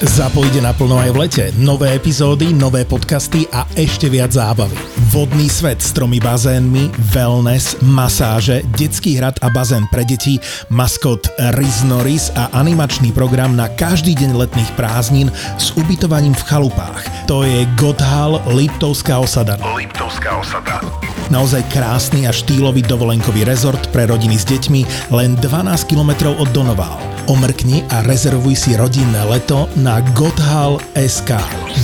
Zapojde naplno aj v lete. Nové epizódy, nové podcasty a ešte viac zábavy. Vodný svet s tromi bazénmi, wellness, masáže, detský hrad a bazén pre deti, maskot Riz Norris a animačný program na každý deň letných prázdnin s ubytovaním v chalupách. To je Godhal Liptovská osada. Liptovská osada. Naozaj krásny a štýlový dovolenkový rezort pre rodiny s deťmi len 12 km od Donoval. Omrkni a rezervuj si rodinné leto na gothal.sk.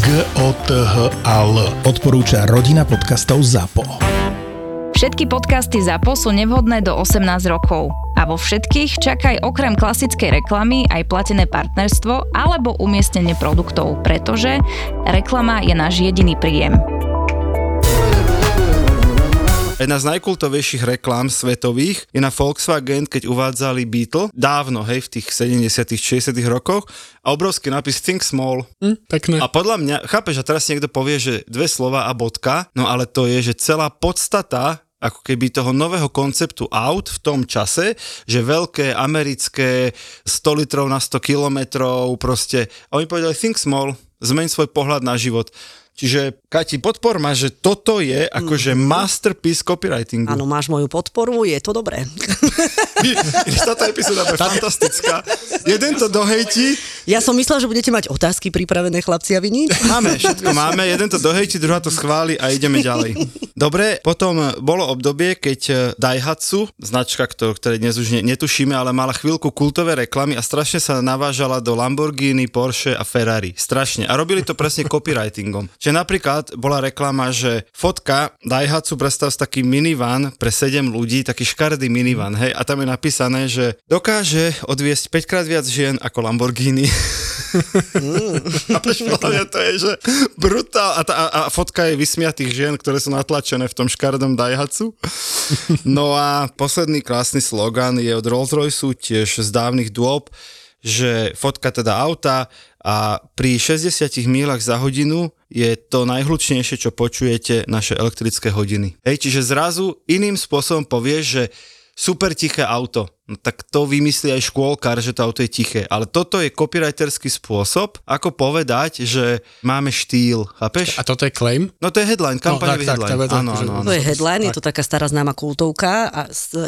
g o t h a l Odporúča rodina podcastov ZAPO. Všetky podcasty ZAPO sú nevhodné do 18 rokov. A vo všetkých čakaj okrem klasickej reklamy aj platené partnerstvo alebo umiestnenie produktov, pretože reklama je náš jediný príjem. Jedna z najkultovejších reklám svetových je na Volkswagen, keď uvádzali Beetle, dávno, hej, v tých 70 60 rokoch, a obrovský nápis Think Small. Hm, pekné. A podľa mňa, chápeš, a teraz si niekto povie, že dve slova a bodka, no ale to je, že celá podstata ako keby toho nového konceptu aut v tom čase, že veľké americké 100 litrov na 100 kilometrov, proste, a oni povedali think small, zmeň svoj pohľad na život. Čiže, Kati, podpor ma, že toto je akože masterpiece copywritingu. Áno, máš moju podporu, je to dobré. Táto epizóda je fantastická. Jeden to dohejti. Ja som myslela, že budete mať otázky pripravené, chlapci, a vy nič? Máme, všetko máme. Jeden to dohejti, druhá to schváli a ideme ďalej. Dobre, potom bolo obdobie, keď Daihatsu, značka, ktoré dnes už netušíme, ale mala chvíľku kultové reklamy a strašne sa navážala do Lamborghini, Porsche a Ferrari. Strašne. A robili to presne copywritingom. Že napríklad bola reklama, že fotka Daihatsu predstav s taký minivan pre 7 ľudí, taký škaredý minivan, hej, a tam je napísané, že dokáže odviesť 5 krát viac žien ako Lamborghini. a mňa to je, že brutál. A, tá, a, a fotka je vysmiatých žien, ktoré sú natlačené v tom škaredom Daihatsu. No a posledný krásny slogan je od Rolls-Royce, tiež z dávnych dôb, že fotka teda auta a pri 60 mílach za hodinu je to najhlučnejšie, čo počujete naše elektrické hodiny. Hej, čiže zrazu iným spôsobom povieš, že super tiché auto no tak to vymyslí aj škôlkar, že to auto je tiché. Ale toto je copywriterský spôsob, ako povedať, že máme štýl, chápeš? A toto je claim? No to je headline, kampaň no, tak, headline. Tak, áno, áno, áno. To je headline, tak. je to taká stará známa kultovka a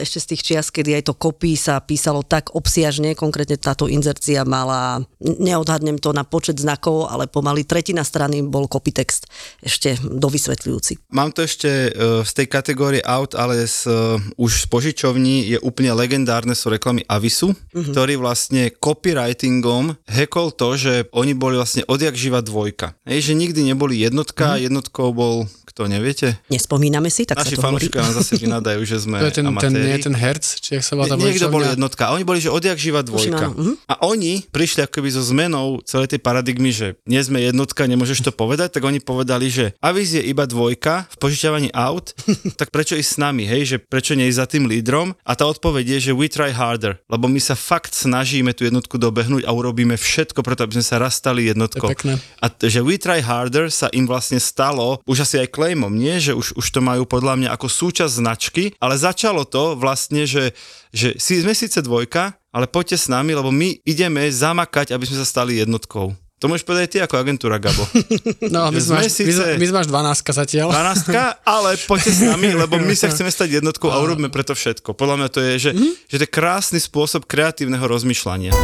ešte z tých čias, kedy aj to copy sa písalo tak obsiažne, konkrétne táto inzercia mala, neodhadnem to na počet znakov, ale pomaly tretina strany bol copytext, ešte dovysvetľujúci. Mám to ešte uh, z tej kategórie out, ale z, uh, už z požičovní je úplne legendárne populárne sú reklamy Avisu, mm-hmm. ktorý vlastne copywritingom hekol to, že oni boli vlastne odjak živa dvojka. Hej, že nikdy neboli jednotka, mm-hmm. jednotkou bol to neviete? Nespomíname si, tak Naši sa to hovorí. nám zase vynadajú, že sme to je ten, amatéri. ten, nie ten herc, či jak sa volá tá Niekto bol jednotka. A oni boli, že odjak živa dvojka. Uh-huh. A oni prišli akoby so zmenou celej tej paradigmy, že nie sme jednotka, nemôžeš to povedať, tak oni povedali, že aviz je iba dvojka v požičiavaní aut, tak prečo ísť s nami, hej, že prečo nie ísť za tým lídrom? A tá odpoveď je, že we try harder, lebo my sa fakt snažíme tú jednotku dobehnúť a urobíme všetko preto, aby sme sa raz stali jednotkou. A že we try harder sa im vlastne stalo už asi aj claimom, nie, že už už, to majú podľa mňa ako súčasť značky, ale začalo to vlastne, že, že si, sme síce dvojka, ale poďte s nami, lebo my ideme zamakať, aby sme sa stali jednotkou. To môžeš povedať ty ako agentúra, Gabo. No, my sme, síce... my, my 12 zatiaľ. 12, ale poďte s nami, lebo my sa chceme stať jednotkou a urobíme preto všetko. Podľa mňa to je, že, mm-hmm. že to je krásny spôsob kreatívneho rozmýšľania.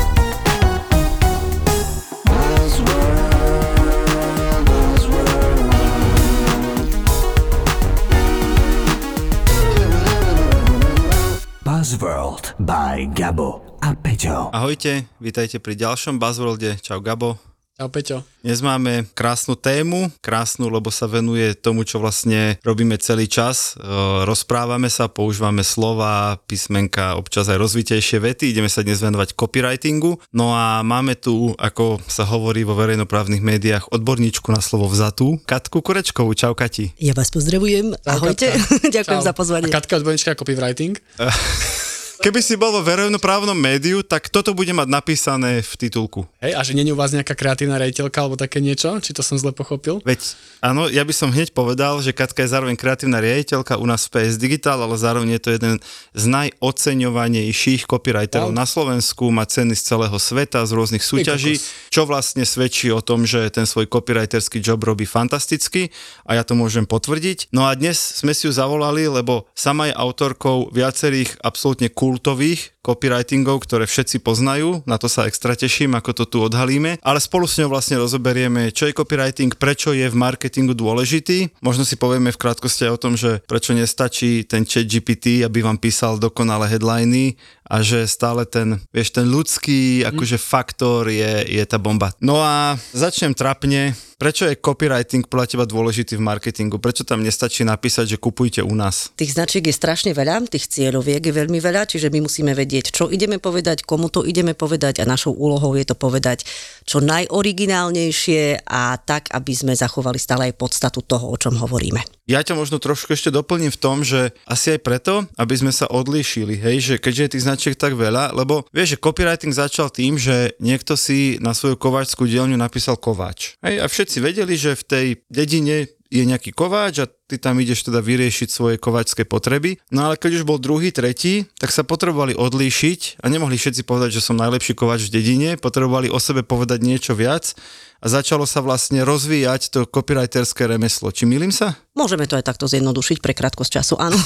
Buzzworld by Gabo a Peťo. Ahojte, vítajte pri ďalšom Buzzworlde. Čau Gabo. Čau Peťo. Dnes máme krásnu tému, krásnu, lebo sa venuje tomu, čo vlastne robíme celý čas. E, rozprávame sa, používame slova, písmenka, občas aj rozvitejšie vety. Ideme sa dnes venovať copywritingu. No a máme tu, ako sa hovorí vo verejnoprávnych médiách, odborníčku na slovo vzatú, Katku Kurečkovú. Čau Kati. Ja vás pozdravujem. Čau, Ahojte. Ďakujem Čau. za pozvanie. A Katka odborníčka copywriting. Keby si bol vo verejnoprávnom médiu, tak toto bude mať napísané v titulku. Hej, a že není u vás nejaká kreatívna rejiteľka alebo také niečo? Či to som zle pochopil? Veď áno, ja by som hneď povedal, že Katka je zároveň kreatívna riaditeľka u nás v PS Digital, ale zároveň je to jeden z najoceňovanejších copywriterov wow. na Slovensku, má ceny z celého sveta, z rôznych súťaží, čo vlastne svedčí o tom, že ten svoj copywriterský job robí fantasticky a ja to môžem potvrdiť. No a dnes sme si ju zavolali, lebo sama je autorkou viacerých absolútne kultových copywritingov, ktoré všetci poznajú, na to sa extra teším, ako to tu odhalíme, ale spolu s ňou vlastne rozoberieme, čo je copywriting, prečo je v marketingu dôležitý. Možno si povieme v krátkosti o tom, že prečo nestačí ten chat GPT, aby vám písal dokonale headliny a že stále ten, vieš, ten ľudský akože faktor je, je tá bomba. No a začnem trapne, Prečo je copywriting podľa teba dôležitý v marketingu? Prečo tam nestačí napísať, že kupujte u nás? Tých značiek je strašne veľa, tých cieľoviek je veľmi veľa, čiže my musíme vedieť, čo ideme povedať, komu to ideme povedať a našou úlohou je to povedať čo najoriginálnejšie a tak, aby sme zachovali stále aj podstatu toho, o čom hovoríme. Ja ťa možno trošku ešte doplním v tom, že asi aj preto, aby sme sa odlíšili, hej, že keďže je tých značiek tak veľa, lebo vieš, že copywriting začal tým, že niekto si na svoju kováčskú dielňu napísal kováč. Hej, a všetci vedeli, že v tej dedine je nejaký kováč a ty tam ideš teda vyriešiť svoje kováčské potreby. No ale keď už bol druhý, tretí, tak sa potrebovali odlíšiť a nemohli všetci povedať, že som najlepší kováč v dedine, potrebovali o sebe povedať niečo viac a začalo sa vlastne rozvíjať to copywriterské remeslo. Či milím sa? Môžeme to aj takto zjednodušiť pre krátkosť času, áno.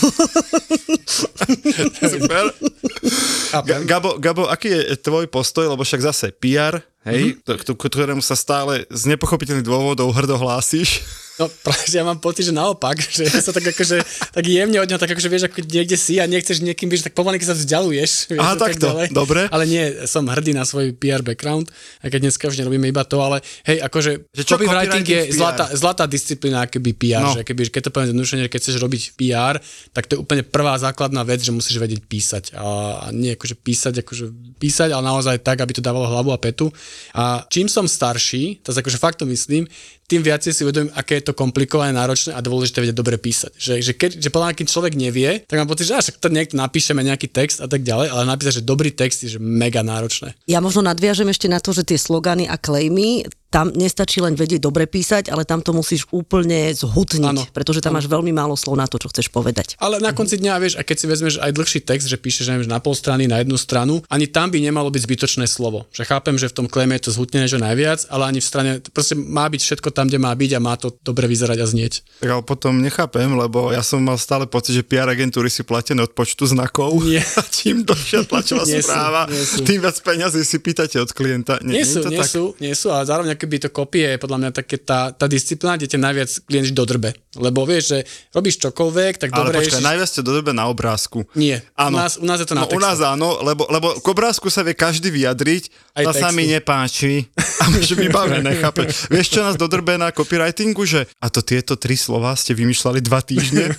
Super. Gabo, Gabo, aký je tvoj postoj, lebo však zase PR, hej, mm-hmm. ktorému sa stále z nepochopiteľných dôvodov hrdo hlásíš. No práve, ja mám pocit, že naopak, že ja sa tak akože, tak jemne od neho, tak akože vieš, ako niekde si a nechceš niekým, vieš, tak pomaly, sa vzdialuješ. Vieš, Aha, takto, tak dobre. Ale nie, som hrdý na svoj PR background, aj keď dneska už nerobíme iba to, ale hej, akože Že čo copywriting je copywriting zlatá, zlatá disciplína, akoby PR, No. že keby, keď to poviem zjednodušene, keď chceš robiť PR, tak to je úplne prvá základná vec, že musíš vedieť písať a, a nie akože písať, akože písať, ale naozaj tak, aby to dávalo hlavu a petu. A čím som starší, to akože fakt to myslím, tým viacej si uvedomím, aké je to komplikované, náročné a dôležité vedieť dobre písať. Že, že keď že podľa keď človek nevie, tak mám pocit, že až to niekto napíšeme nejaký text a tak ďalej, ale napísať, že dobrý text je že mega náročné. Ja možno nadviažem ešte na to, že tie slogany a klejmy, tam nestačí len vedieť dobre písať, ale tam to musíš úplne zhutniť, Áno. pretože tam Áno. máš veľmi málo slov na to, čo chceš povedať. Ale na konci dňa, vieš, a keď si vezmeš aj dlhší text, že píšeš neviem, že na pol strany, na jednu stranu, ani tam by nemalo byť zbytočné slovo. Že chápem, že v tom klejme je to zhutnené, že najviac, ale ani v strane, proste má byť všetko tam, kde má byť a má to dobre vyzerať a znieť. Tak ale potom nechápem, lebo ja som mal stále pocit, že PR agentúry si platené od počtu znakov. Nie. A čím dlhšia tlačová Nie sú, správa, nie sú. tým viac peňazí si pýtate od klienta. Nie, je sú, to nie tak? sú, nie sú, ale zároveň akoby to kopie je podľa mňa také tá, tá disciplína, kde ťa najviac klient dodrbe. Lebo vieš, že robíš čokoľvek, tak Ale dobre počkaj, ježiš- najviac ťa dodobe na obrázku. Nie, Áno. U, nás, u nás je to na no, u nás áno, lebo, lebo k obrázku sa vie každý vyjadriť, Aj sa textu. mi nepáči. A už vybavené, chápe. Vieš, čo nás dodrbe na copywritingu, že a to tieto tri slova ste vymýšľali dva týždne?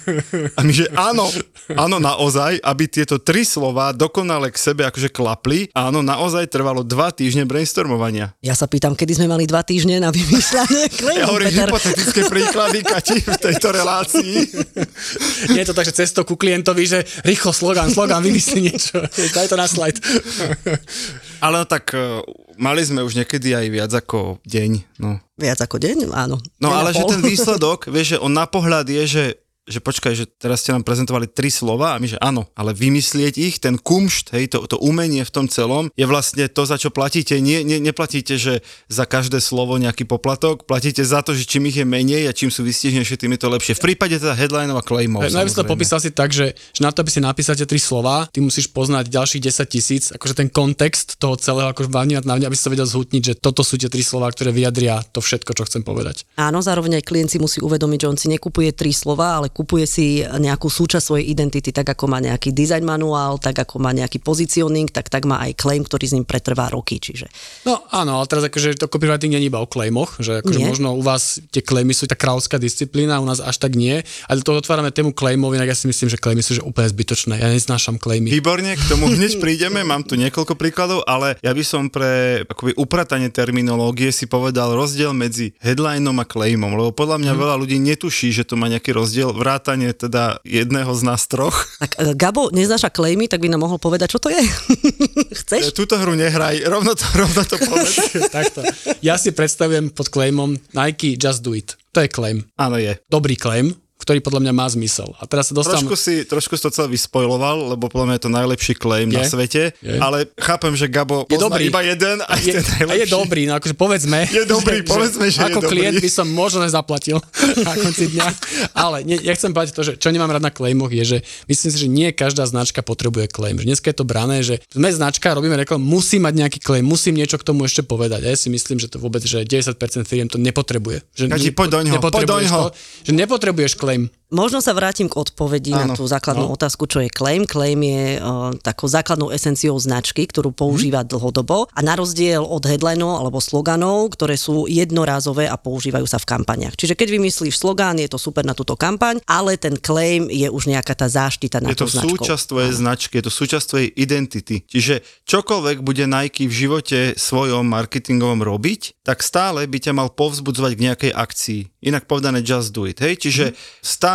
A my, že áno, áno, naozaj, aby tieto tri slova dokonale k sebe akože klapli, áno, naozaj trvalo dva týždne brainstormovania. Ja sa pýtam, kedy sme mali dva týždne na vymýšľanie klejmu, Ja hovorím Peter. hypotetické príklady, Kati, v tejto relácii. Nie je to tak, že cestou ku klientovi, že rýchlo slogan, slogan, vymyslí niečo. Daj to na slajd. Ale no tak uh, mali sme už niekedy aj viac ako deň, no. Viac ako deň, áno. No Deň ale že ten výsledok, vieš, že on na pohľad je, že že počkaj, že teraz ste nám prezentovali tri slova a my, že áno, ale vymyslieť ich, ten kumšt, hej, to, to umenie v tom celom, je vlastne to, za čo platíte. Nie, nie, neplatíte, že za každé slovo nejaký poplatok, platíte za to, že čím ich je menej a čím sú vystižnejšie, tým je to lepšie. V prípade teda headlineov a claimov. Najviac to samozrejme. popísal si tak, že, že na to, aby si napísal tie tri slova, ty musíš poznať ďalších 10 tisíc, akože ten kontext toho celého, akože na mňa, aby si to vedel zhutniť, že toto sú tie tri slova, ktoré vyjadria to všetko, čo chcem povedať. Áno, zároveň aj klient si musí uvedomiť, že on si nekupuje tri slova, ale kupuje si nejakú súčasť svojej identity, tak ako má nejaký design manuál, tak ako má nejaký positioning, tak tak má aj claim, ktorý s ním pretrvá roky. Čiže No áno, ale teraz akože to copywriting nie je iba o claimoch, že akože Nie. možno u vás tie claimy sú tá kráľovská disciplína, u nás až tak nie, ale to otvárame tému claimov, inak ja si myslím, že claimy sú že úplne zbytočné. Ja neznášam claimy. Výborne, k tomu hneď prídeme, mám tu niekoľko príkladov, ale ja by som pre akoby upratanie terminológie si povedal rozdiel medzi headlineom a claimom, lebo podľa mňa veľa ľudí netuší, že to má nejaký rozdiel, vrátanie teda jedného z nás troch. tak e, Gabo neznáša claimy, tak by nám mohol povedať, čo to je. Chceš? Túto hru nehraj, rovno to, rovno to povedz. Takto. Ja si predstavujem pod claimom Nike Just Do It. To je claim. Áno, je. Dobrý claim, ktorý podľa mňa má zmysel. A teraz sa dostávam... Trošku si, trošku si to celé vyspojloval, lebo podľa mňa je to najlepší claim Je. na svete, Je. ale chápem, že Gabo Je dobrý. iba jeden a je, je, ten a najlepší. je dobrý, no akože povedzme. Je dobrý, povedzme, že je Ako dobrý. klient by som možno nezaplatil na konci dňa. Ale nie, ja chcem povedať to, že čo nemám rád na claimoch je, že myslím si, že nie každá značka potrebuje claim. Že dneska je to brané, že sme značka, robíme reklamu, musí mať nejaký claim, musím niečo k tomu ešte povedať. A ja si myslím, že to vôbec, že 90% firiem to nepotrebuje. Že Kati, poď doňho, poď nepotrebuješ doňho. to, že nepotrebuješ claim. claim. Možno sa vrátim k odpovedi na Áno. tú základnú No. otázku, čo je claim. Claim je uh, takou základnou esenciou značky, ktorú používa Mhm. dlhodobo a na rozdiel od headlineov alebo sloganov, ktoré sú jednorázové a používajú sa v kampaniach. Čiže keď vymyslíš slogán, je to super na túto kampaň, ale ten claim je už nejaká tá záštita na Je to tú značku. súčasť tvojej značky, je to súčasť tvojej identity. Čiže čokoľvek bude Nike v živote svojom marketingovom robiť, tak stále by ťa mal povzbudzovať k nejakej akcii. Inak povedané just do it. Hej? Čiže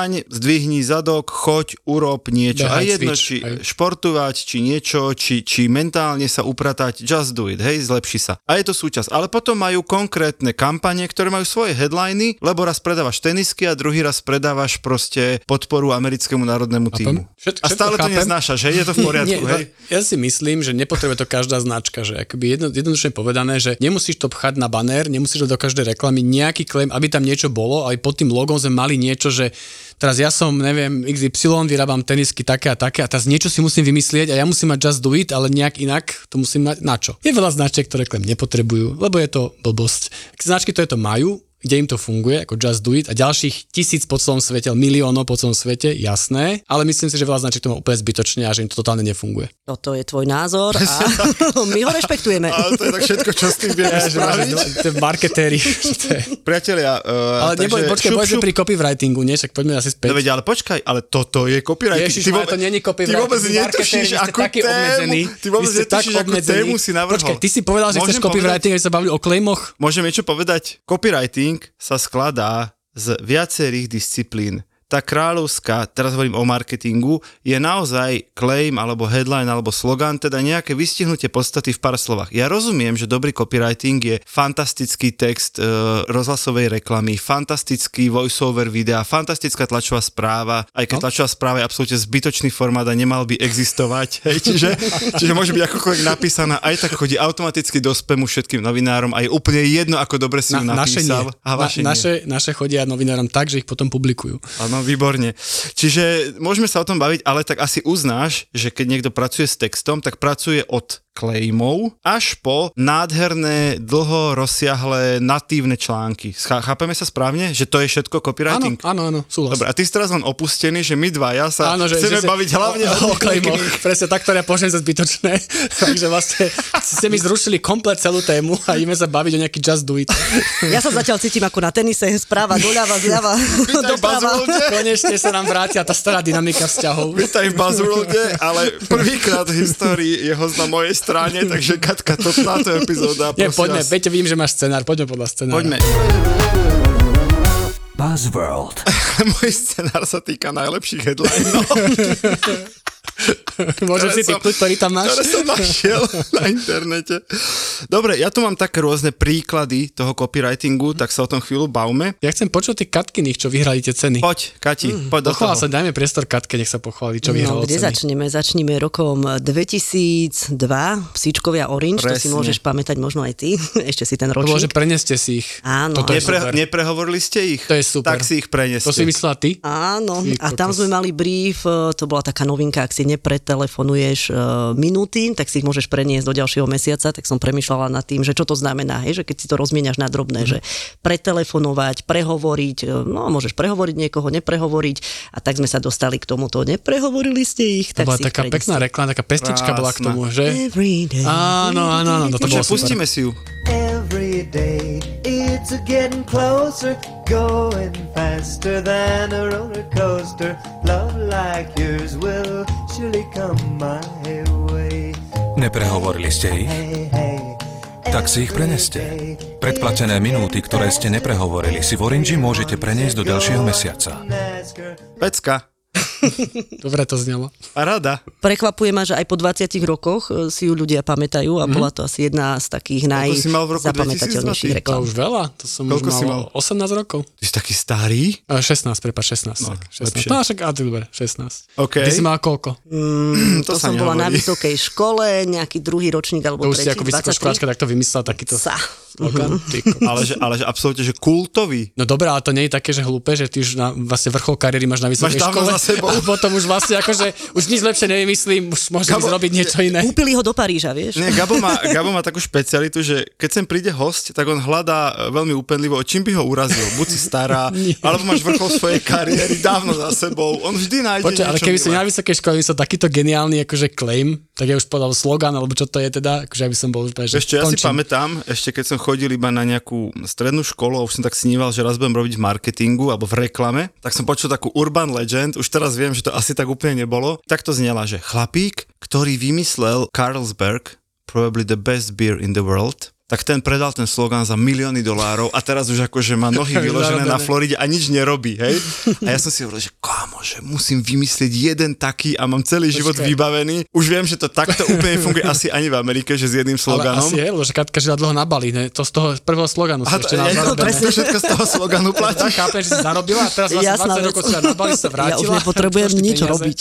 staň, zdvihni zadok, choď, urob niečo. Behaj, A jedno, cvič, či hej. športovať, či niečo, či, či mentálne sa upratať, just do it. Hej, zlepši sa. A je to súčasť. Ale potom majú konkrétne kampane, ktoré majú svoje headliny, lebo raz predávaš tenisky a druhý raz predávaš proste podporu americkému národnému týmu. Všet- A stále všetko to chápem. neznášaš, hej? Je to v poriadku, Nie, hej? Ja si myslím, že nepotrebuje to každá značka, že akoby jedno, jednoduchne povedané, že nemusíš to pchať na banér, nemusíš to do každej reklamy, nejaký claim, aby tam niečo bolo, aj pod tým logom sme mali niečo, že teraz ja som, neviem, XY, vyrábam tenisky také a také a teraz niečo si musím vymyslieť a ja musím mať just do it, ale nejak inak to musím mať na čo. Je veľa značiek, ktoré claim nepotrebujú, lebo je to blbosť. Značky, ktoré to majú, kde im to funguje, ako Just Do It a ďalších tisíc po celom svete, miliónov po celom svete, jasné, ale myslím si, že veľa značiek to má úplne zbytočne a že im to totálne nefunguje. Toto je tvoj názor a my ho rešpektujeme. Ale to je tak všetko, čo s tým vieme Ja, že spraviť. to je marketéri. To je- Priatelia, uh, ale neboj, počkaj, šup, šup. pri copywritingu, nie? Však poďme asi No späť. veď, ale počkaj, ale toto je copywriting. Ježiš, ale to není copywriting. Ty vôbec netušíš, takí tému, ty vôbec netušíš, obmedzení. tému si navrhol. Počkaj, ty si povedal, že chceš copywriting, aby sa bavili o claimoch? Môžem niečo povedať? Copywriting sa skladá z viacerých disciplín. Tá kráľovská, teraz hovorím o marketingu, je naozaj claim alebo headline alebo slogan, teda nejaké vystihnutie podstaty v pár slovách. Ja rozumiem, že dobrý copywriting je fantastický text e, rozhlasovej reklamy, fantastický voiceover videa, fantastická tlačová správa, aj keď no? tlačová správa je absolútne zbytočný formát a nemal by existovať. Hej, čiže, čiže môže byť akokoľvek napísaná, aj tak chodí automaticky do spamu všetkým novinárom a je úplne jedno, ako dobre si ju naše nie. napísal. A vaše Na, nie. naše, naše chodia novinárom tak, že ich potom publikujú. Áno, výborne. Čiže môžeme sa o tom baviť, ale tak asi uznáš, že keď niekto pracuje s textom, tak pracuje od claimov až po nádherné, dlho rozsiahle natívne články. Chápeme sa správne, že to je všetko copywriting? áno, áno, súhlas. Dobre, a ty si teraz len opustený, že my dvaja sa Áno, že, chceme že baviť hlavne o, o, o claimoch. Presne tak, ktoré ja považujem za zbytočné. Takže vlastne ste mi zrušili komplet celú tému a ideme sa baviť o nejaký just do it. Ja sa zatiaľ cítim ako na tenise, správa, doľava, zľava, doprava. Konečne sa nám vrátia tá stará dynamika vzťahov. Vítaj v Buzzworlde, ale prvýkrát v histórii je host na mojej strane, takže Katka, to táto epizóda, Nie, poďme, vás. Peťo, vidím, že máš scenár, poďme podľa scenára. Poďme. Buzzworld. Môj scenár sa týka najlepších headlineov. Môžem si som- typnúť, ktorý tam máš? ktoré som našiel na internete. Dobre, ja tu mám také rôzne príklady toho copywritingu, tak sa o tom chvíľu bavme. Ja chcem počuť tie Katkyných, čo vyhrali tie ceny. Poď, Kati, poď do toho. sa, dajme priestor Katke, nech sa pochváli, čo vyhralo No, kde ceny. začneme? Začneme rokom 2002, Psíčkovia Orange, to si Presne. môžeš pamätať možno aj ty, ešte si ten ročník. preneste si ich. Áno, Toto Nepre, neprehovorili ste ich? To je super. Tak si ich preneste. To si myslela ty? Áno, Ty a tam sme mali brief, e, to bola taká novinka, ak si nepretelefonuješ e, minúty, tak si ich môžeš preniesť do ďalšieho mesiaca, tak som premyšľala nad tým, že čo to znamená, hej, že keď si to rozmieniaš na drobné, Mhm. že pretelefonovať, prehovoriť, e, no môžeš prehovoriť niekoho, neprehovoriť a tak sme sa dostali k tomuto, neprehovorili ste ich, To tak bola si taká pekná reklama, taká pestička bola k tomu, že? Every day. Áno, áno, áno, toto Počkaj, bolo super. pustíme si ju. Every day it's a getting closer, going faster than a roller coaster. Love like yours will surely come my way. Neprehovorili ste ich? Tak si ich preneste. Predplatené minúty, ktoré ste neprehovorili, si v Orange môžete preniesť do ďalšieho mesiaca. Pecka. Dobre to znelo. A rada. Prekvapuje ma, že aj po 20 rokoch e, si ju ľudia pamätajú a bola to asi jedna z takých najzapamätateľnejších 2020? To už veľa, to som Koľko už si mal, mal? 18 rokov. Ty si taký starý? A 16, prepáč, 16. No, tak, 16. lepšie. No však, a ty dobre, 16. OK. Ty si mal koľko? Mm, to, To som bola na vysokej škole, nejaký druhý ročník alebo To už si tretí, ako vysokoškoláčka 23. takto vymyslel takýto Sa. Kokos. Ale že, ale že absolútne, že kultový. No dobré, ale to nie je také, že hlúpe, že ty už na vlastne vrchol kariéry máš na vysokej Máš škole za sebou. a potom už vlastne akože už nič lepšie nevymyslím, už môžem Gabo, zrobiť niečo iné. Kúpili ho do Paríža, vieš? Nie, Gabo má, Gabo má takú špecialitu, že keď sem príde host, tak on hľadá e, veľmi úpenlivo, čím by ho urazil. Buď si stará, alebo máš vrchol svojej kariéry dávno za sebou. On vždy nájde Počkaj, ale keby som na vysokej škole myslel takýto geniálny akože claim, tak ja už podal slogan, alebo čo to je teda, akože aby som bol už že Vieš čo, ja si končím. pamätám, ešte keď som chodil iba na nejakú strednú školu a už som tak sníval, že raz budem robiť v marketingu alebo v reklame, tak som počul takú urban legend, už teraz viem, že to asi tak úplne nebolo. Tak to znela, že chlapík, ktorý vymyslel Carlsberg, probably the best beer in the world, tak ten predal ten slogan za milióny dolárov a teraz už akože má nohy vyložené na. Floride a nič nerobí, hej? A ja som si hovoril, že kámo, že musím vymyslieť jeden taký a mám celý život Počkaj. vybavený. Už viem, že to takto úplne funguje asi ani v Amerike, že s jedným Ale sloganom. asi je, lebo že Katka žila dlho na Bali, ne? To z toho prvého sloganu si ešte to, nám ja, to zarobené. presne všetko z toho sloganu Tak platí. chápeš, že si zarobila a teraz vlastne Jasná 20 vec. rokov si na Bali sa vrátila. Ja už nepotrebujem nič peniaze. robiť.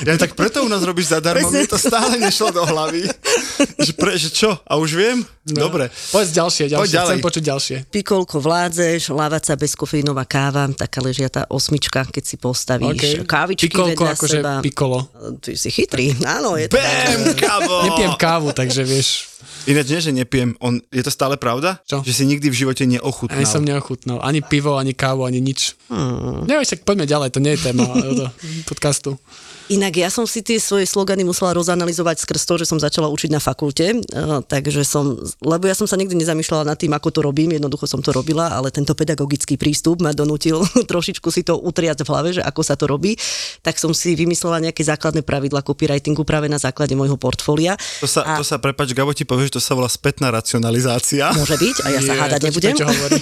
Ja tak preto u nás robíš zadarmo, mne to stále nešlo do hlavy. Že, pre, že čo? A už viem? Dobre. Povedz ďalšie, Poď ďalšie, ďalej. chcem počuť ďalšie. Pikolko vládzeš, lávaca bezkofeínová káva, taká ležiatá osmička, keď si postavíš kávičky Pikolko, vedľa akože seba. pikolo. Ty si chytrý, áno, je to Bam, kabo! Nepijem kávu, takže vieš, Ináč nie, že nepijem. On, je to stále pravda? Čo? Že si nikdy v živote neochutnal. ani som neochutnal. Ani pivo, ani kávu, ani nič. Hmm. Neviem, však poďme ďalej, to nie je téma podcastu. Inak ja som si tie svoje slogany musela rozanalizovať skrz to, že som začala učiť na fakulte, eh, takže som, lebo ja som sa nikdy nezamýšľala nad tým, ako to robím, jednoducho som to robila, ale tento pedagogický prístup ma donútil trošičku si to utriať v hlave, že ako sa to robí, tak som si vymyslela nejaké základné pravidla copywritingu práve na základe môjho portfólia. To sa, a to sa, prepač, Gabo ti povie, že to sa volá spätná racionalizácia. môže byť, a ja sa Je, hádať to ti nebudem. Peťo hovorí.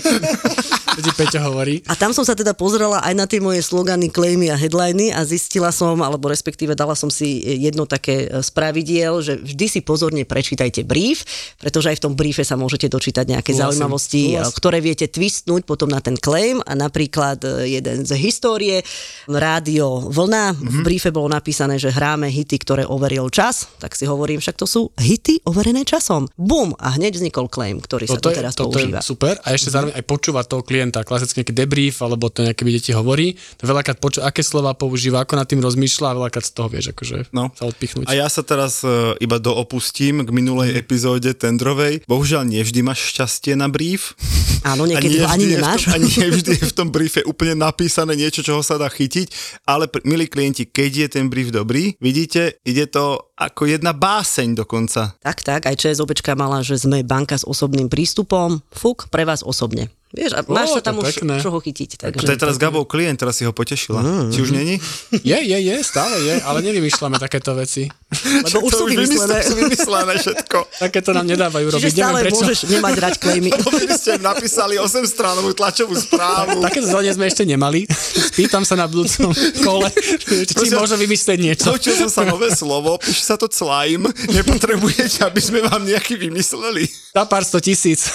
to ti Peťo hovorí. A tam som sa teda pozrela aj na tie moje slogany, claimy a headliny a zistila som, alebo respektíve dala som si jedno také e, spravidiel, že vždy si pozorne prečítajte brief, pretože aj v tom briefe sa môžete dočítať nejaké Súhlasím, zaujímavosti, e, súhlas. ktoré viete twistnúť potom na ten claim a napríklad e, jeden z histórie, rádio Vlna, Mhm. v briefe bolo napísané, že hráme hity, ktoré overil čas, tak si hovorím, však to sú hity overené časom. Bum! A hneď vznikol claim, ktorý sa Toto tu je, teraz toto je používa. super a ešte zároveň aj počúvať toho klienta, klasicky nejaký debrief, alebo to nejaké deti hovorí, veľakrát počúva, aké slova používa, ako nad tým rozmýšľa veľakrát z toho vieš akože No. sa odpichnúť. A ja sa teraz uh, iba doopustím k minulej epizóde tendrovej. Bohužiaľ, nevždy máš šťastie na brief. Áno, niekedy ho nie ani nemáš. tom, a nie vždy je v tom briefe úplne napísané niečo, čoho sa dá chytiť, ale pr- milí klienti, keď je ten brief dobrý, vidíte, ide to ako jedna báseň dokonca. Tak, tak, aj ČSOBčka mala, že sme banka s osobným prístupom. Fuk, pre vás osobne. Vieš, a máš sa tam už pekné. čoho chytiť. Takže... To je teraz Gabov klient, teraz si ho potešila. Mm. Či už není? Je, je, je, stále je, ale nevymýšľame takéto veci. Lebo už sú To vymyslené. sú vymyslené všetko. Takéto nám nedávajú robiť, Čiže stále neviem prečo. môžeš nemať rať klejmy. Lebo vy ste napísali 8 stránovú tlačovú správu. Takéto zadanie sme ešte nemali. Spýtam sa na budúcom kole, či Prosím, môže vymyslieť niečo. Naučil som sa nové slovo, píše sa to claim, nepotrebujete, aby sme vám nejaký vymysleli. Za pár sto tisíc.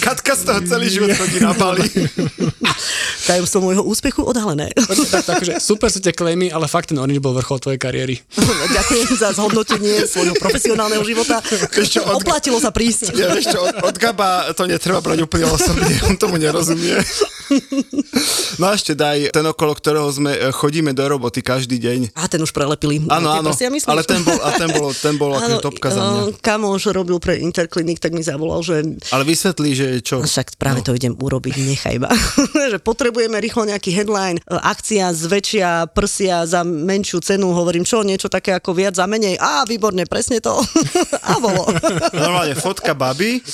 Katka toho celý život chodí na Bali. Tajomstvo môjho úspechu odhalené. tak, tak, akože super sú tie klejmy, ale fakt ten Orange bol vrchol tvojej kariéry. Ďakujem za zhodnotenie svojho profesionálneho života. Ešte od- Oplatilo sa prísť. Ja vieš čo, od, od Gaba to netreba brať úplne osobne, on tomu nerozumie. No a ešte daj ten, okolo ktorého sme e, chodíme do roboty každý deň. A ten už prelepili. Áno, áno, ale ten bol, a ten bol, ten bol ako topka za mňa. eh, Kamoš robil pre Interklinik, tak mi zavolal, že Ale vysvetlí, že čo? Však práve to idem urobiť, nechaj ma. že potrebujeme rýchlo nejaký headline, e, akcia zväčšia prsia za menšiu cenu, hovorím čo, niečo také ako viac za menej. Á, výborne, presne to. A bolo. Normálne fotka baby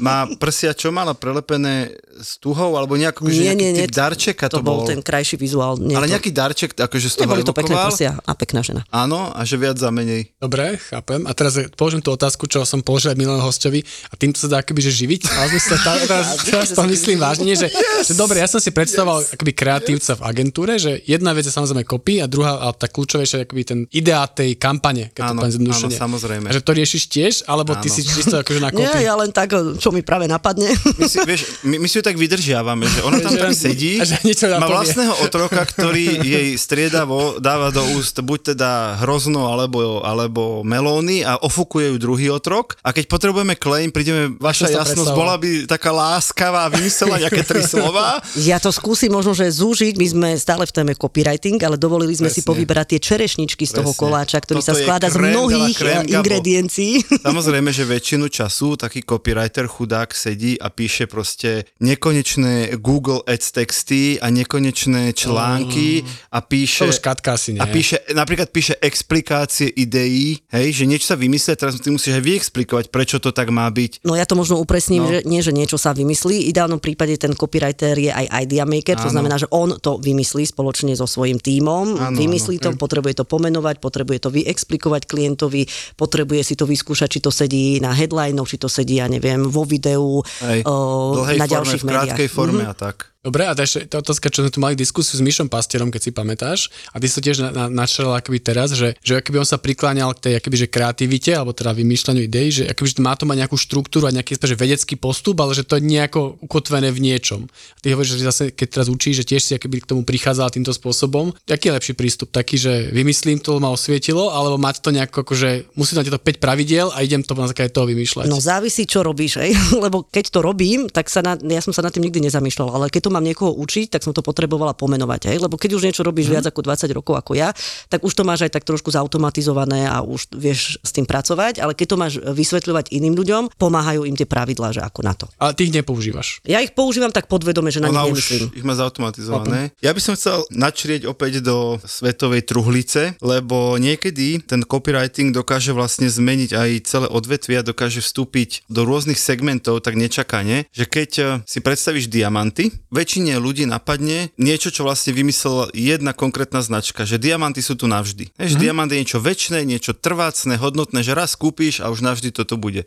má prsia, čo mala prelepené s tuhou, alebo nejako, že Nie, nejaký nie, nie. typ darčeka to, to bol ten krajší vizuál. Nie, Ale to, nejaký darček, akože z toho Neboli to pekné prsia a pekná žena. Áno, a že viac za menej. Dobre, chápem. A teraz položím tú otázku, čo som položil aj minulého hostovi a týmto sa dá akoby, že živiť. Ale sme sa tá, teraz, teraz to myslím vážne, že, že dobre, ja som si predstavoval akoby kreatívca v agentúre, že jedna vec je samozrejme kopy a druhá, a tá kľúčovejšia je akoby ten ideál tej kampane, keď to Áno, zjednodušene. áno, samozrejme. A že to riešiš tiež, alebo ty Áno. si čisto akože na kopy? Nie, ja len tak, čo mi práve napadne. My si, vieš, my, my si ju tak vydržiavame, že ona tam tak sedí, má vlastného otroka, ktorý jej striedavo dáva do úst buď teda hrozno alebo, alebo melóny a ofukuje ju druhý otrok. A keď potrebujeme claim, prídeme, vaša jasnosť bola by taká láskavá vymyslela nejaké tri slova. Ja to skúsim možno, že zúžiť. My sme stále v téme copywriting, ale dovolili sme si Presne. povyberať tie čerešničky z toho Presne. koláča, ktorý Toto sa skladá z mnohých eh, Gabo. ingrediencií. Samozrejme, že väčšinu času taký copywriter chudák sedí a píše proste nekonečné Google Ads texty a nekonečné články a píše... To už Katka asi nie. A píše, napríklad píše explikácie ideí, hej, že niečo sa vymyslí teraz ty musíš aj vyexplikovať, prečo to tak má byť. No ja to možno upresním, No. že nie, že niečo sa vymyslí. V ideálnom prípade ten copywriter je aj idea maker, to Áno. znamená, že on to vymyslí spoločne so svojím tímom, Áno, vymyslí áno. to, potrebuje to pomenovať, potrebuje to vyexplikovať klientovi, potrebuje si to vyskúšať, či to sedí na headline, či to sedí, ja neviem, vo videu, Hej, o, na ďalších v krátkej forme Mhm. a tak. Dobre, a ešte tá otázka, čo sme tu mali diskusiu s Myšom Pastierom, keď si pamätáš, a ty si to tiež na, na, načal akoby teraz, že, že akoby on sa prikláňal k tej akoby, že kreativite, alebo teda vymýšľaniu ideí, že akoby, že má to mať nejakú štruktúru a nejaký že vedecký postup, ale že to je nejako ukotvené v niečom. A ty hovoríš, že zase, keď teraz učíš, že tiež si akoby k tomu prichádzal týmto spôsobom, aký je lepší prístup? Taký, že vymyslím to, ma osvietilo, alebo mať to nejako, akože musím mať tieto 5 pravidiel a idem to na základe toho vymýšľať. No závisí, čo robíš, hej? lebo keď to robím, tak sa na, ja som sa nad tým nikdy nezamýšľal, ale keď to mám niekoho učiť, tak som to potrebovala pomenovať, hej? lebo keď už niečo robíš viac ako 20 rokov ako ja, tak už to máš aj tak trošku zautomatizované a už vieš s tým pracovať, ale keď to máš vysvetľovať iným ľuďom, pomáhajú im tie pravidlá, že ako na to. Ale ty ich nepoužívaš. Ja ich používam tak podvedome, že na Ona nich už nemyslím. ich má zautomatizované. Ja by som chcel načrieť opäť do svetovej truhlice, lebo niekedy ten copywriting dokáže vlastne zmeniť aj celé odvetvia, dokáže vstúpiť do rôznych segmentov tak nečakane, že keď si predstavíš diamanty, väčšine ľudí napadne niečo, čo vlastne vymyslela jedna konkrétna značka, že diamanty sú tu navždy. Mm-hmm. diamant je niečo väčšie, niečo trvácne, hodnotné, že raz kúpiš a už navždy toto bude.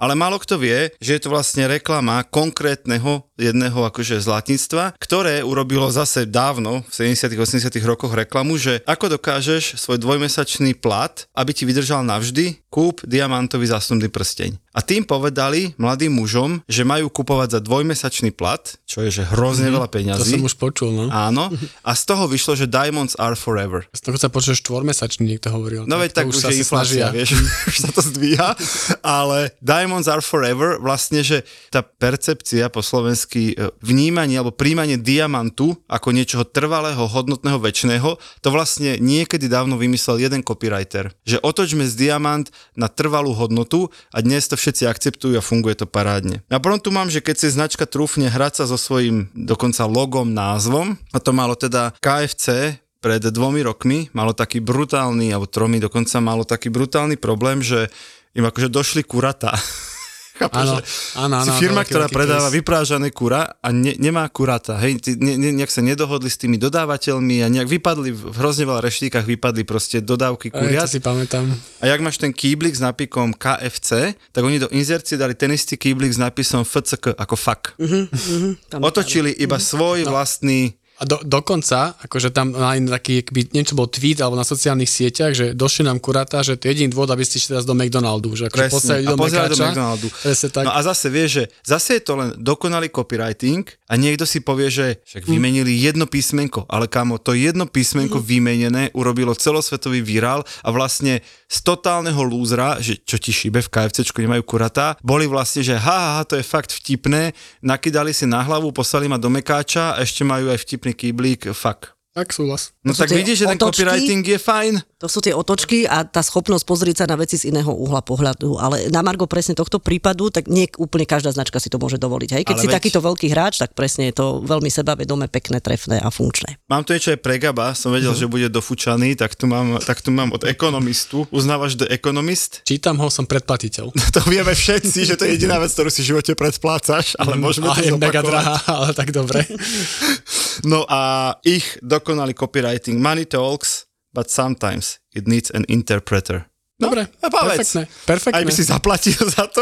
Ale málo kto vie, že je to vlastne reklama konkrétneho jedného akože zlatníctva, ktoré urobilo zase dávno, v 70 80 rokoch reklamu, že ako dokážeš svoj dvojmesačný plat, aby ti vydržal navždy, kúp diamantový zásnubný prsteň. A tým povedali mladým mužom, že majú kupovať za dvojmesačný plat, čo je že hrozne mm-hmm. veľa To peňazí. som už počul, no. Áno. A z toho vyšlo, že diamonds are forever. Z toho sa počul štvormesačný, niekto hovoril. No veď tak to už sa je inflácia, snažia. vieš, už sa to zdvíha, ale Diamonds are forever, vlastne, že tá percepcia po slovensky e, vnímanie alebo príjmanie diamantu ako niečoho trvalého, hodnotného, väčšného, to vlastne niekedy dávno vymyslel jeden copywriter, že otočme z diamant na trvalú hodnotu a dnes to všetci akceptujú a funguje to parádne. A potom tu mám, že keď si značka trúfne hrať sa so svojím dokonca logom, názvom, a to malo teda KFC, pred dvomi rokmi malo taký brutálny, alebo tromi dokonca malo taký brutálny problém, že im akože došli kurata. Chápeš, Áno, áno, áno, si firma, ktorá veľký predáva case. vyprážané kura a ne, nemá kurata. Hej, ty, ne, ne, nejak sa nedohodli s tými dodávateľmi a nejak vypadli, v hrozne veľa reštíkach vypadli proste dodávky kuriat. to si pamätám. A jak máš ten kýblik s nápikom KFC, tak oni do inzercie dali ten istý kýblik s nápisom FCK ako fuck. Tam- Otočili iba svoj vlastný A do, dokonca, akože tam mali taký, akby, niečo bol tweet alebo na sociálnych sieťach, že došli nám kurata, že to je jediný dôvod, aby ste išli teraz do McDonaldu, že akože a do pozerali do Mekáča. McDonaldu. Presne tak. No a zase vieš, že zase je to len dokonalý copywriting a niekto si povie, že však vymenili jedno písmenko, ale kamo, to jedno písmenko vymenené urobilo celosvetový virál a vlastne z totálneho lúzra, že čo ti šíbe v KFCčku, nemajú kuratá, boli vlastne, že ha, ha, ha, to je fakt vtipné, nakydali si na hlavu, poslali ma do Mekáča a ešte majú aj vtipný kýblík, fuck. Tak súhlas. No tak vidíš, že ten otočky. copywriting je fajn. To sú tie otočky a tá schopnosť pozrieť sa na veci z iného uhla pohľadu. Ale na Margo presne tohto prípadu, tak nie úplne každá značka si to môže dovoliť. Hej? Keď Ale si veď- takýto veľký hráč, tak presne je to veľmi sebavedomé, pekné, trefné a funkčné. Mám tu niečo aj pre Gaba, som vedel, že bude dofúčaný, tak tu mám, tak tu mám od ekonomistu. Uznávaš The Economist? Čítam ho, som predplatiteľ. To vieme všetci, že to je jediná vec, ktorú si v živote predplácaš, ale môžeme a to je mega drahá, ale tak dobre. No a ich dokonalý copywriting. Money talks, but sometimes it needs an interpreter. Dobre, a povedz. perfektné, perfektné. Aj by si zaplatil za to?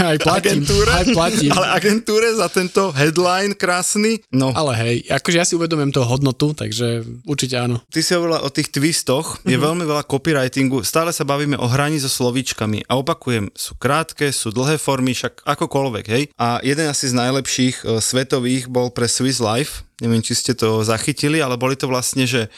Aj platím, agentúre? aj platím. Ale agentúre za tento headline krásny? No. Ale hej, akože ja si uvedomujem toho hodnotu, takže určite áno. Ty si hovorila o tých twistoch, je veľmi veľa copywritingu, stále sa bavíme o hraní so slovíčkami a opakujem, sú krátke, sú dlhé formy, však akokoľvek, hej. A jeden asi z najlepších e, svetových bol pre Swiss Life, neviem, či ste to zachytili, ale boli to vlastne, že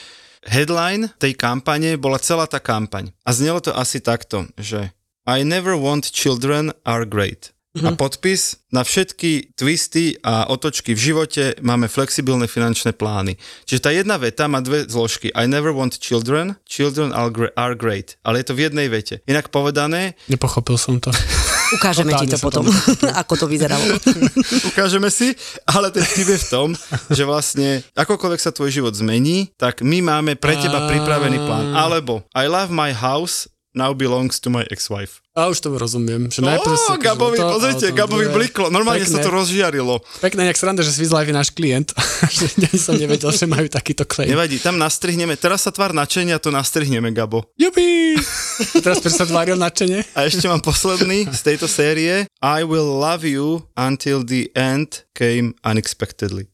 headline tej kampane bola celá tá kampaň. A znelo to asi takto, že I never want children are great. A podpis na všetky twisty a otočky v živote máme flexibilné finančné plány. Čiže tá jedna veta má dve zložky. I never want children, children are great. Ale je to v jednej vete. Inak povedané, Nepochopil som to. Ukážeme ti to potom, ako to vyzeralo. ukážeme si, ale ten vtip je v tom, že vlastne akokoľvek sa tvoj život zmení, tak my máme pre teba pripravený plán. Alebo I love my house, now belongs to my ex-wife. A už to rozumiem. Že najprv si akože Gabovi, to, pozrite, Gabovi druhé. bliklo. Normálne sa Pekné. to rozžiarilo. Pekné, jak sranda, že Swiss Life je náš klient. Ja som nevedel, že majú takýto claim. Nevadí, tam nastrihneme, teraz sa tvár načenia, to nastrihneme, Gabo. Jupi! Teraz sa tváril nadšene? A ešte mám posledný z tejto série. I will love you until the end came unexpectedly.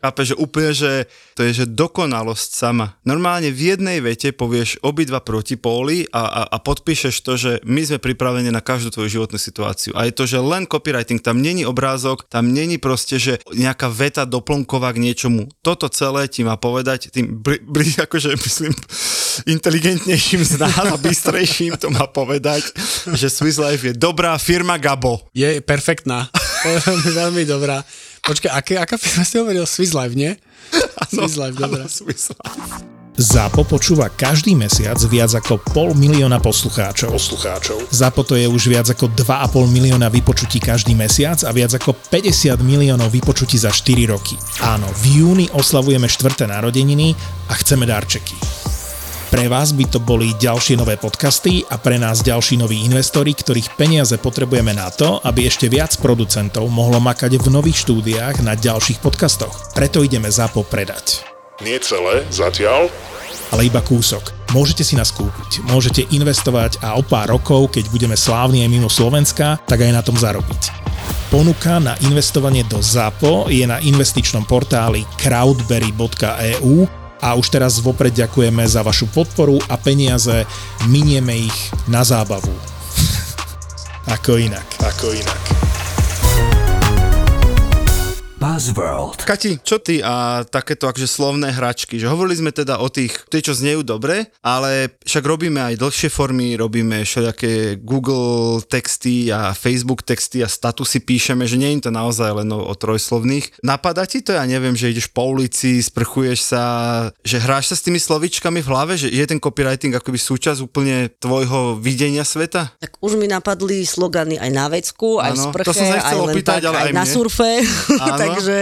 Chápe, že úplne, že to je, že dokonalosť sama. Normálne v jednej vete povieš obidva protipóly a, a, a podpíšeš to, že my sme pripravení na každú tvoju životnú situáciu. A je to, že len copywriting, tam není obrázok, tam není proste, že nejaká veta doplnková k niečomu. Toto celé ti má povedať tým, bri, bri, akože myslím, inteligentnejším z nás a bystrejším to má povedať, že Swiss Life je dobrá firma Gabo. Je perfektná. Veľmi dobrá. Počkaj, aké, aká firma si hovoril? Swiss Life, nie? Swiss Life, dobrá. Swiss Life. ZAPO počúva každý mesiac viac ako pol milióna poslucháčov. poslucháčov. ZAPO to je už viac ako 2,5 milióna vypočutí každý mesiac a viac ako 50 miliónov vypočutí za 4 roky. Áno, v júni oslavujeme štvrté narodeniny a chceme darčeky. Pre vás by to boli ďalšie nové podcasty a pre nás ďalší noví investori, ktorých peniaze potrebujeme na to, aby ešte viac producentov mohlo makať v nových štúdiách na ďalších podcastoch. Preto ideme ZAPO predať. Nie celé, zatiaľ. ale iba kúsok. Môžete si nás kúpiť, môžete investovať a o pár rokov, keď budeme slávni aj mimo Slovenska, tak aj na tom zarobiť. Ponuka na investovanie do ZAPO je na investičnom portáli crowdberry.eu a už teraz vopred ďakujeme za vašu podporu a peniaze, minieme ich na zábavu. Ako inak. Ako inak. Buzzworld. Kati, čo ty a takéto akože slovné hračky? Že hovorili sme teda o tých, tie, čo znejú dobre, ale však robíme aj dlhšie formy, robíme všelijaké Google texty a Facebook texty a statusy píšeme, že nie je to naozaj len o, o trojslovných. Napadá ti to? Ja neviem, že ideš po ulici, sprchuješ sa, že hráš sa s tými slovičkami v hlave, že je ten copywriting akoby súčasť úplne tvojho videnia sveta? Tak už mi napadli slogany aj na vecku, aj v Áno, sprche, to som sa aj chcel len opýtať, tak, ale aj, aj na mne. surfe. Áno. Takže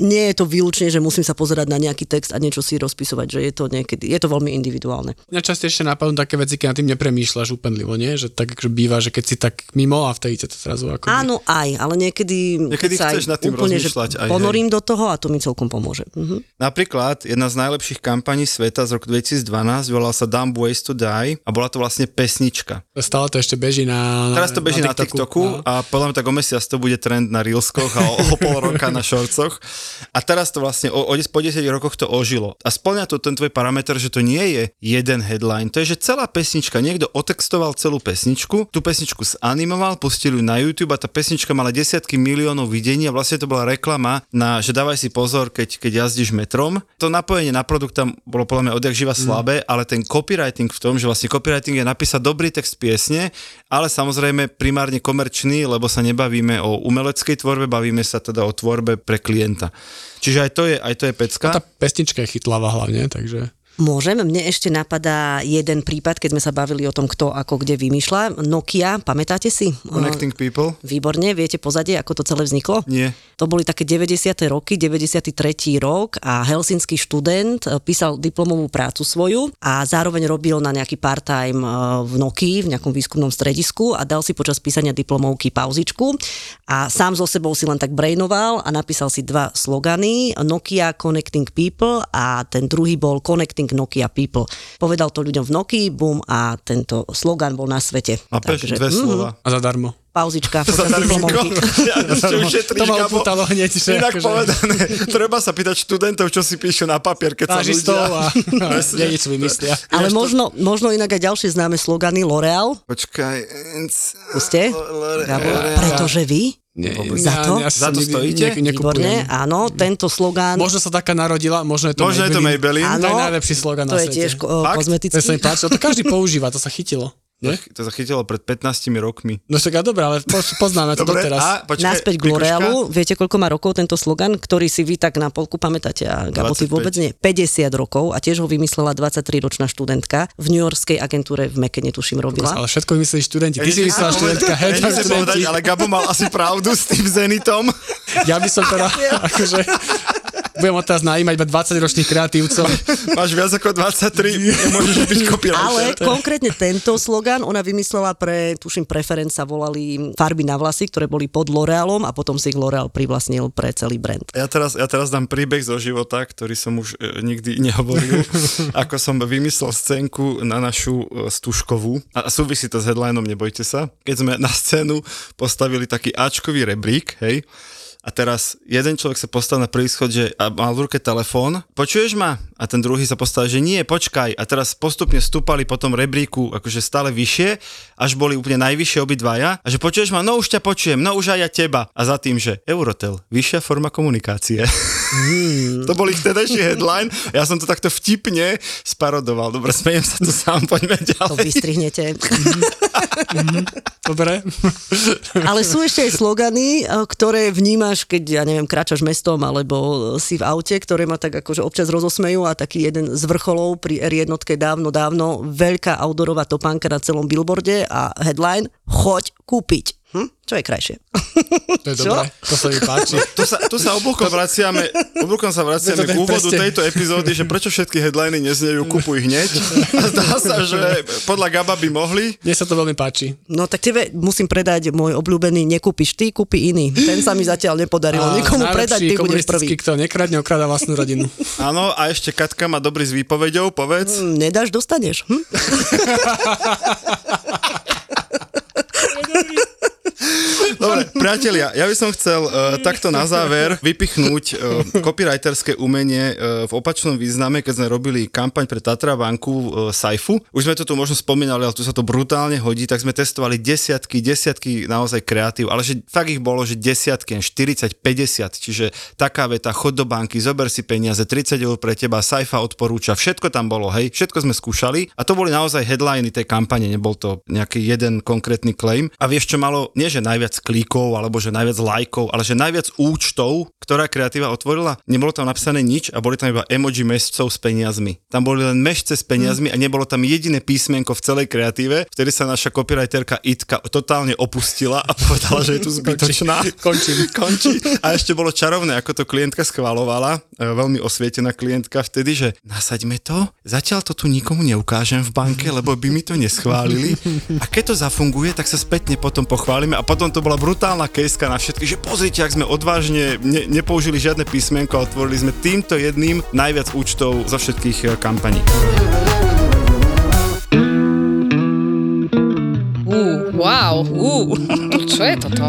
nie je to výlučne, že musím sa pozerať na nejaký text a niečo si rozpisovať, že je to niekedy, je to veľmi individuálne. Mňa častejšie napadnú také veci, keď nad tým nepremýšľaš úpenlivo, nie? Že tak akože býva, že keď si tak mimo a vtedy ťa to zrazu ako... Áno, aj, ale niekedy, Niekedy sa chceš aj nad tým úplne, že rozmýšľať aj, hej. ponorím do toho a to mi celkom pomôže. Mhm. Napríklad jedna z najlepších kampaní sveta z roku 2012 volala sa Dumb Ways to Die a bola to vlastne pesnička. Stále to ešte beží na Teraz to beží na TikToku No. a podľa mňa tak o mesiac to bude trend na Reelskoch a o, o pol roka na Shortsoch. A teraz to vlastne o, o, po 10 rokoch to ožilo. A splňa to ten tvoj parameter, že to nie je jeden headline, to je, že celá pesnička, niekto otextoval celú pesničku, tú pesničku zanimoval, pustil ju na YouTube a tá pesnička mala desiatky miliónov videní a vlastne to bola reklama na, že dávaj si pozor, keď, keď jazdíš metrom. To napojenie na produkt tam bolo podľa mňa odjak živa slabé, ale ten copywriting v tom, že vlastne copywriting je napísať dobrý text piesne, ale samozrejme primárne komerčný, lebo sa nebavíme o umeleckej tvorbe, bavíme sa teda o tvorbe pre klienta. Čiže aj to je, aj to je pecka. Tá pesnička je chytlavá hlavne, takže... Môžem, mne ešte napadá jeden prípad, keď sme sa bavili o tom, kto ako kde vymýšľa. Nokia, pamätáte si? Connecting people? Výborne, viete pozadie, ako to celé vzniklo? Nie. To boli také 90. roky, 93. rok a helsinský študent e, písal diplomovú prácu svoju a zároveň robil na nejaký part-time e, v Nokii, v nejakom výskumnom stredisku a dal si počas písania diplomovky pauzičku a sám so sebou si len tak brainoval a napísal si dva slogany Nokia Connecting People a ten druhý bol Connecting Nokia People. Povedal to ľuďom v Nokii, bum a tento slogan bol na svete. A peš, dve slova. A zadarmo. Pauzička To ma upútalo hneď, že Inak akože- povedané, treba sa pýtať študentov, čo si píšu na papier, keď sa ľudia... a nie nič vymyslia. Ale možno, možno inak aj ďalšie známe slogany L'Oreal. Počkaj. Puste? Pretože vy? Nie, Za to? Za to nikdy stojíte? ne- Výborne, áno, tento slogán. Možno sa taká narodila, možno je to Možno je to Maybelline. To je Áno, najlepší slogan to na je svete. tiež ko- kozmetický. To sa mi páčilo, to každý používa, to sa chytilo. Nie? To sa chytilo pred 15 rokmi. No však a dobre, ale po, poznáme to Dobre, doteraz. a počkaj, Naspäť k? L'Orealu. Viete, koľko má rokov tento slogan, ktorý si vy tak na polku pamätáte a Gabo, ty 25. vôbec nie. 50 rokov a tiež ho vymyslela 23-ročná študentka v New Yorkskej agentúre v Mekene, tuším, robila. Ale všetko vymysleli študenti. Ty si myslela študentka, hej, povedať, ale Gabo mal asi pravdu s tým Zenitom. Ja by som teda, akože, budem od teraz najímať iba 20 ročných kreatívcov. Máš viac ako 23, nemôžeš byť copywriter. Ale konkrétne tento slogan ona vymyslela pre, tuším, preferenc sa volali farby na vlasy, ktoré boli pod L'Orealom a potom si ich L'Oreal privlastnil pre celý brand. Ja teraz, ja teraz dám príbeh zo života, ktorý som už e, nikdy nehovoril. ako som vymyslel scénku na našu e, stužkovú. A súvisí to s headlinom, nebojte sa. Keď sme na scénu postavili taký Ačkový rebrík, hej, a teraz jeden človek sa postavil na prvý schod, že a mal v ruke telefón. Počuješ ma? A ten druhý sa postavil, že nie, počkaj. A teraz postupne stúpali po tom rebríku akože stále vyššie, až boli úplne najvyššie obidvaja. A že počuješ ma? No už ťa počujem, no už aj ja teba. A za tým, že Eurotel, vyššia forma komunikácie. to bol ich vtedajší headline. Ja som to takto vtipne sparodoval. Dobre, smejem sa tu sám, poďme To ďalej. vystrihnete. Dobre? Ale sú ešte aj slogany, eh, ktoré vnímaš, keď, ja neviem, kráčaš mestom alebo si v aute, ktoré ma tak akože občas rozosmejú a taký jeden z vrcholov pri R1 dávno, dávno, veľká outdoorová topánka na celom billboarde a headline Choď kúpiť. Hm? Čo je krajšie? To je Čo? dobré, to sa mi páči. Tu sa, tu sa oblúkom vraciame, oblúkom sa vraciame k úvodu Presne. tejto epizódy, že prečo všetky headliny neznejú kupuj hneď. A zdá sa, že podľa Gaba by mohli. Mne sa to veľmi páči. No tak tebe musím predať môj obľúbený nekúpiš ty, kúpi iný. Ten sa mi zatiaľ nepodarilo. Nikomu predať, ty budeš prvý. kto nekradne, okráda vlastnú rodinu. Áno, a ešte Katka má dobrý s výpovedou, povedz. Hm, Nedáš, dostaneš. Hm? Dobre, priatelia, ja by som chcel uh, takto na záver vypichnúť uh, copywriterské umenie uh, v opačnom význame, keď sme robili kampaň pre Tatra banku uh, Saifu. Už sme to tu možno spomínali, ale tu sa to brutálne hodí, tak sme testovali desiatky, desiatky naozaj kreatív, ale že fakt ich bolo, že desiatky, 40, 50, čiže taká veta, chod do banky, zober si peniaze, 30 eur pre teba, Saifa odporúča, všetko tam bolo, hej, všetko sme skúšali a to boli naozaj headliny tej kampane, nebol to nejaký jeden konkrétny claim. A vieš, čo malo, nie že najviac klikov alebo že najviac lajkov, ale že najviac účtov, ktorá kreatíva otvorila, nebolo tam napísané nič a boli tam iba emoji mešcov s peniazmi. Tam boli len mešce s peniazmi a nebolo tam jediné písmenko v celej kreatíve, vtedy sa naša copywriterka Itka totálne opustila a povedala, že je tu zbytočná. Končím. Končí. A ešte bolo čarovné, ako to klientka schvalovala, e, veľmi osvietená klientka vtedy, že nasaďme to, zatiaľ to tu nikomu neukážem v banke, lebo by mi to neschválili. A keď to zafunguje, tak sa spätne potom pochválime a potom to bola brutálna kejska na všetky, že pozrite, ak sme odvážne ne, nepoužili žiadne písmenko a otvorili sme týmto jedným najviac účtov zo všetkých e, kampaní. Wow, uh, čo je toto?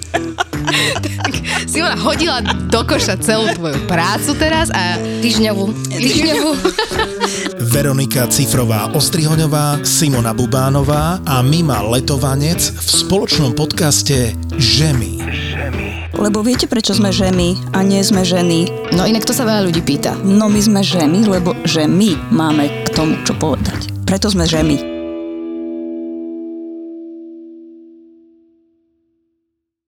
Simona hodila do koša celú tvoju prácu teraz a Týždňovú. Týždňovú. Veronika Cifrová Ostrihoňová, Simona Bubánová a Mima Letovanec v spoločnom podcaste Žemy. Lebo viete, prečo sme ženy a nie sme ženy? No inak to sa veľa ľudí pýta. No my sme ženy, lebo že my máme k tomu čo povedať. Preto sme ženy.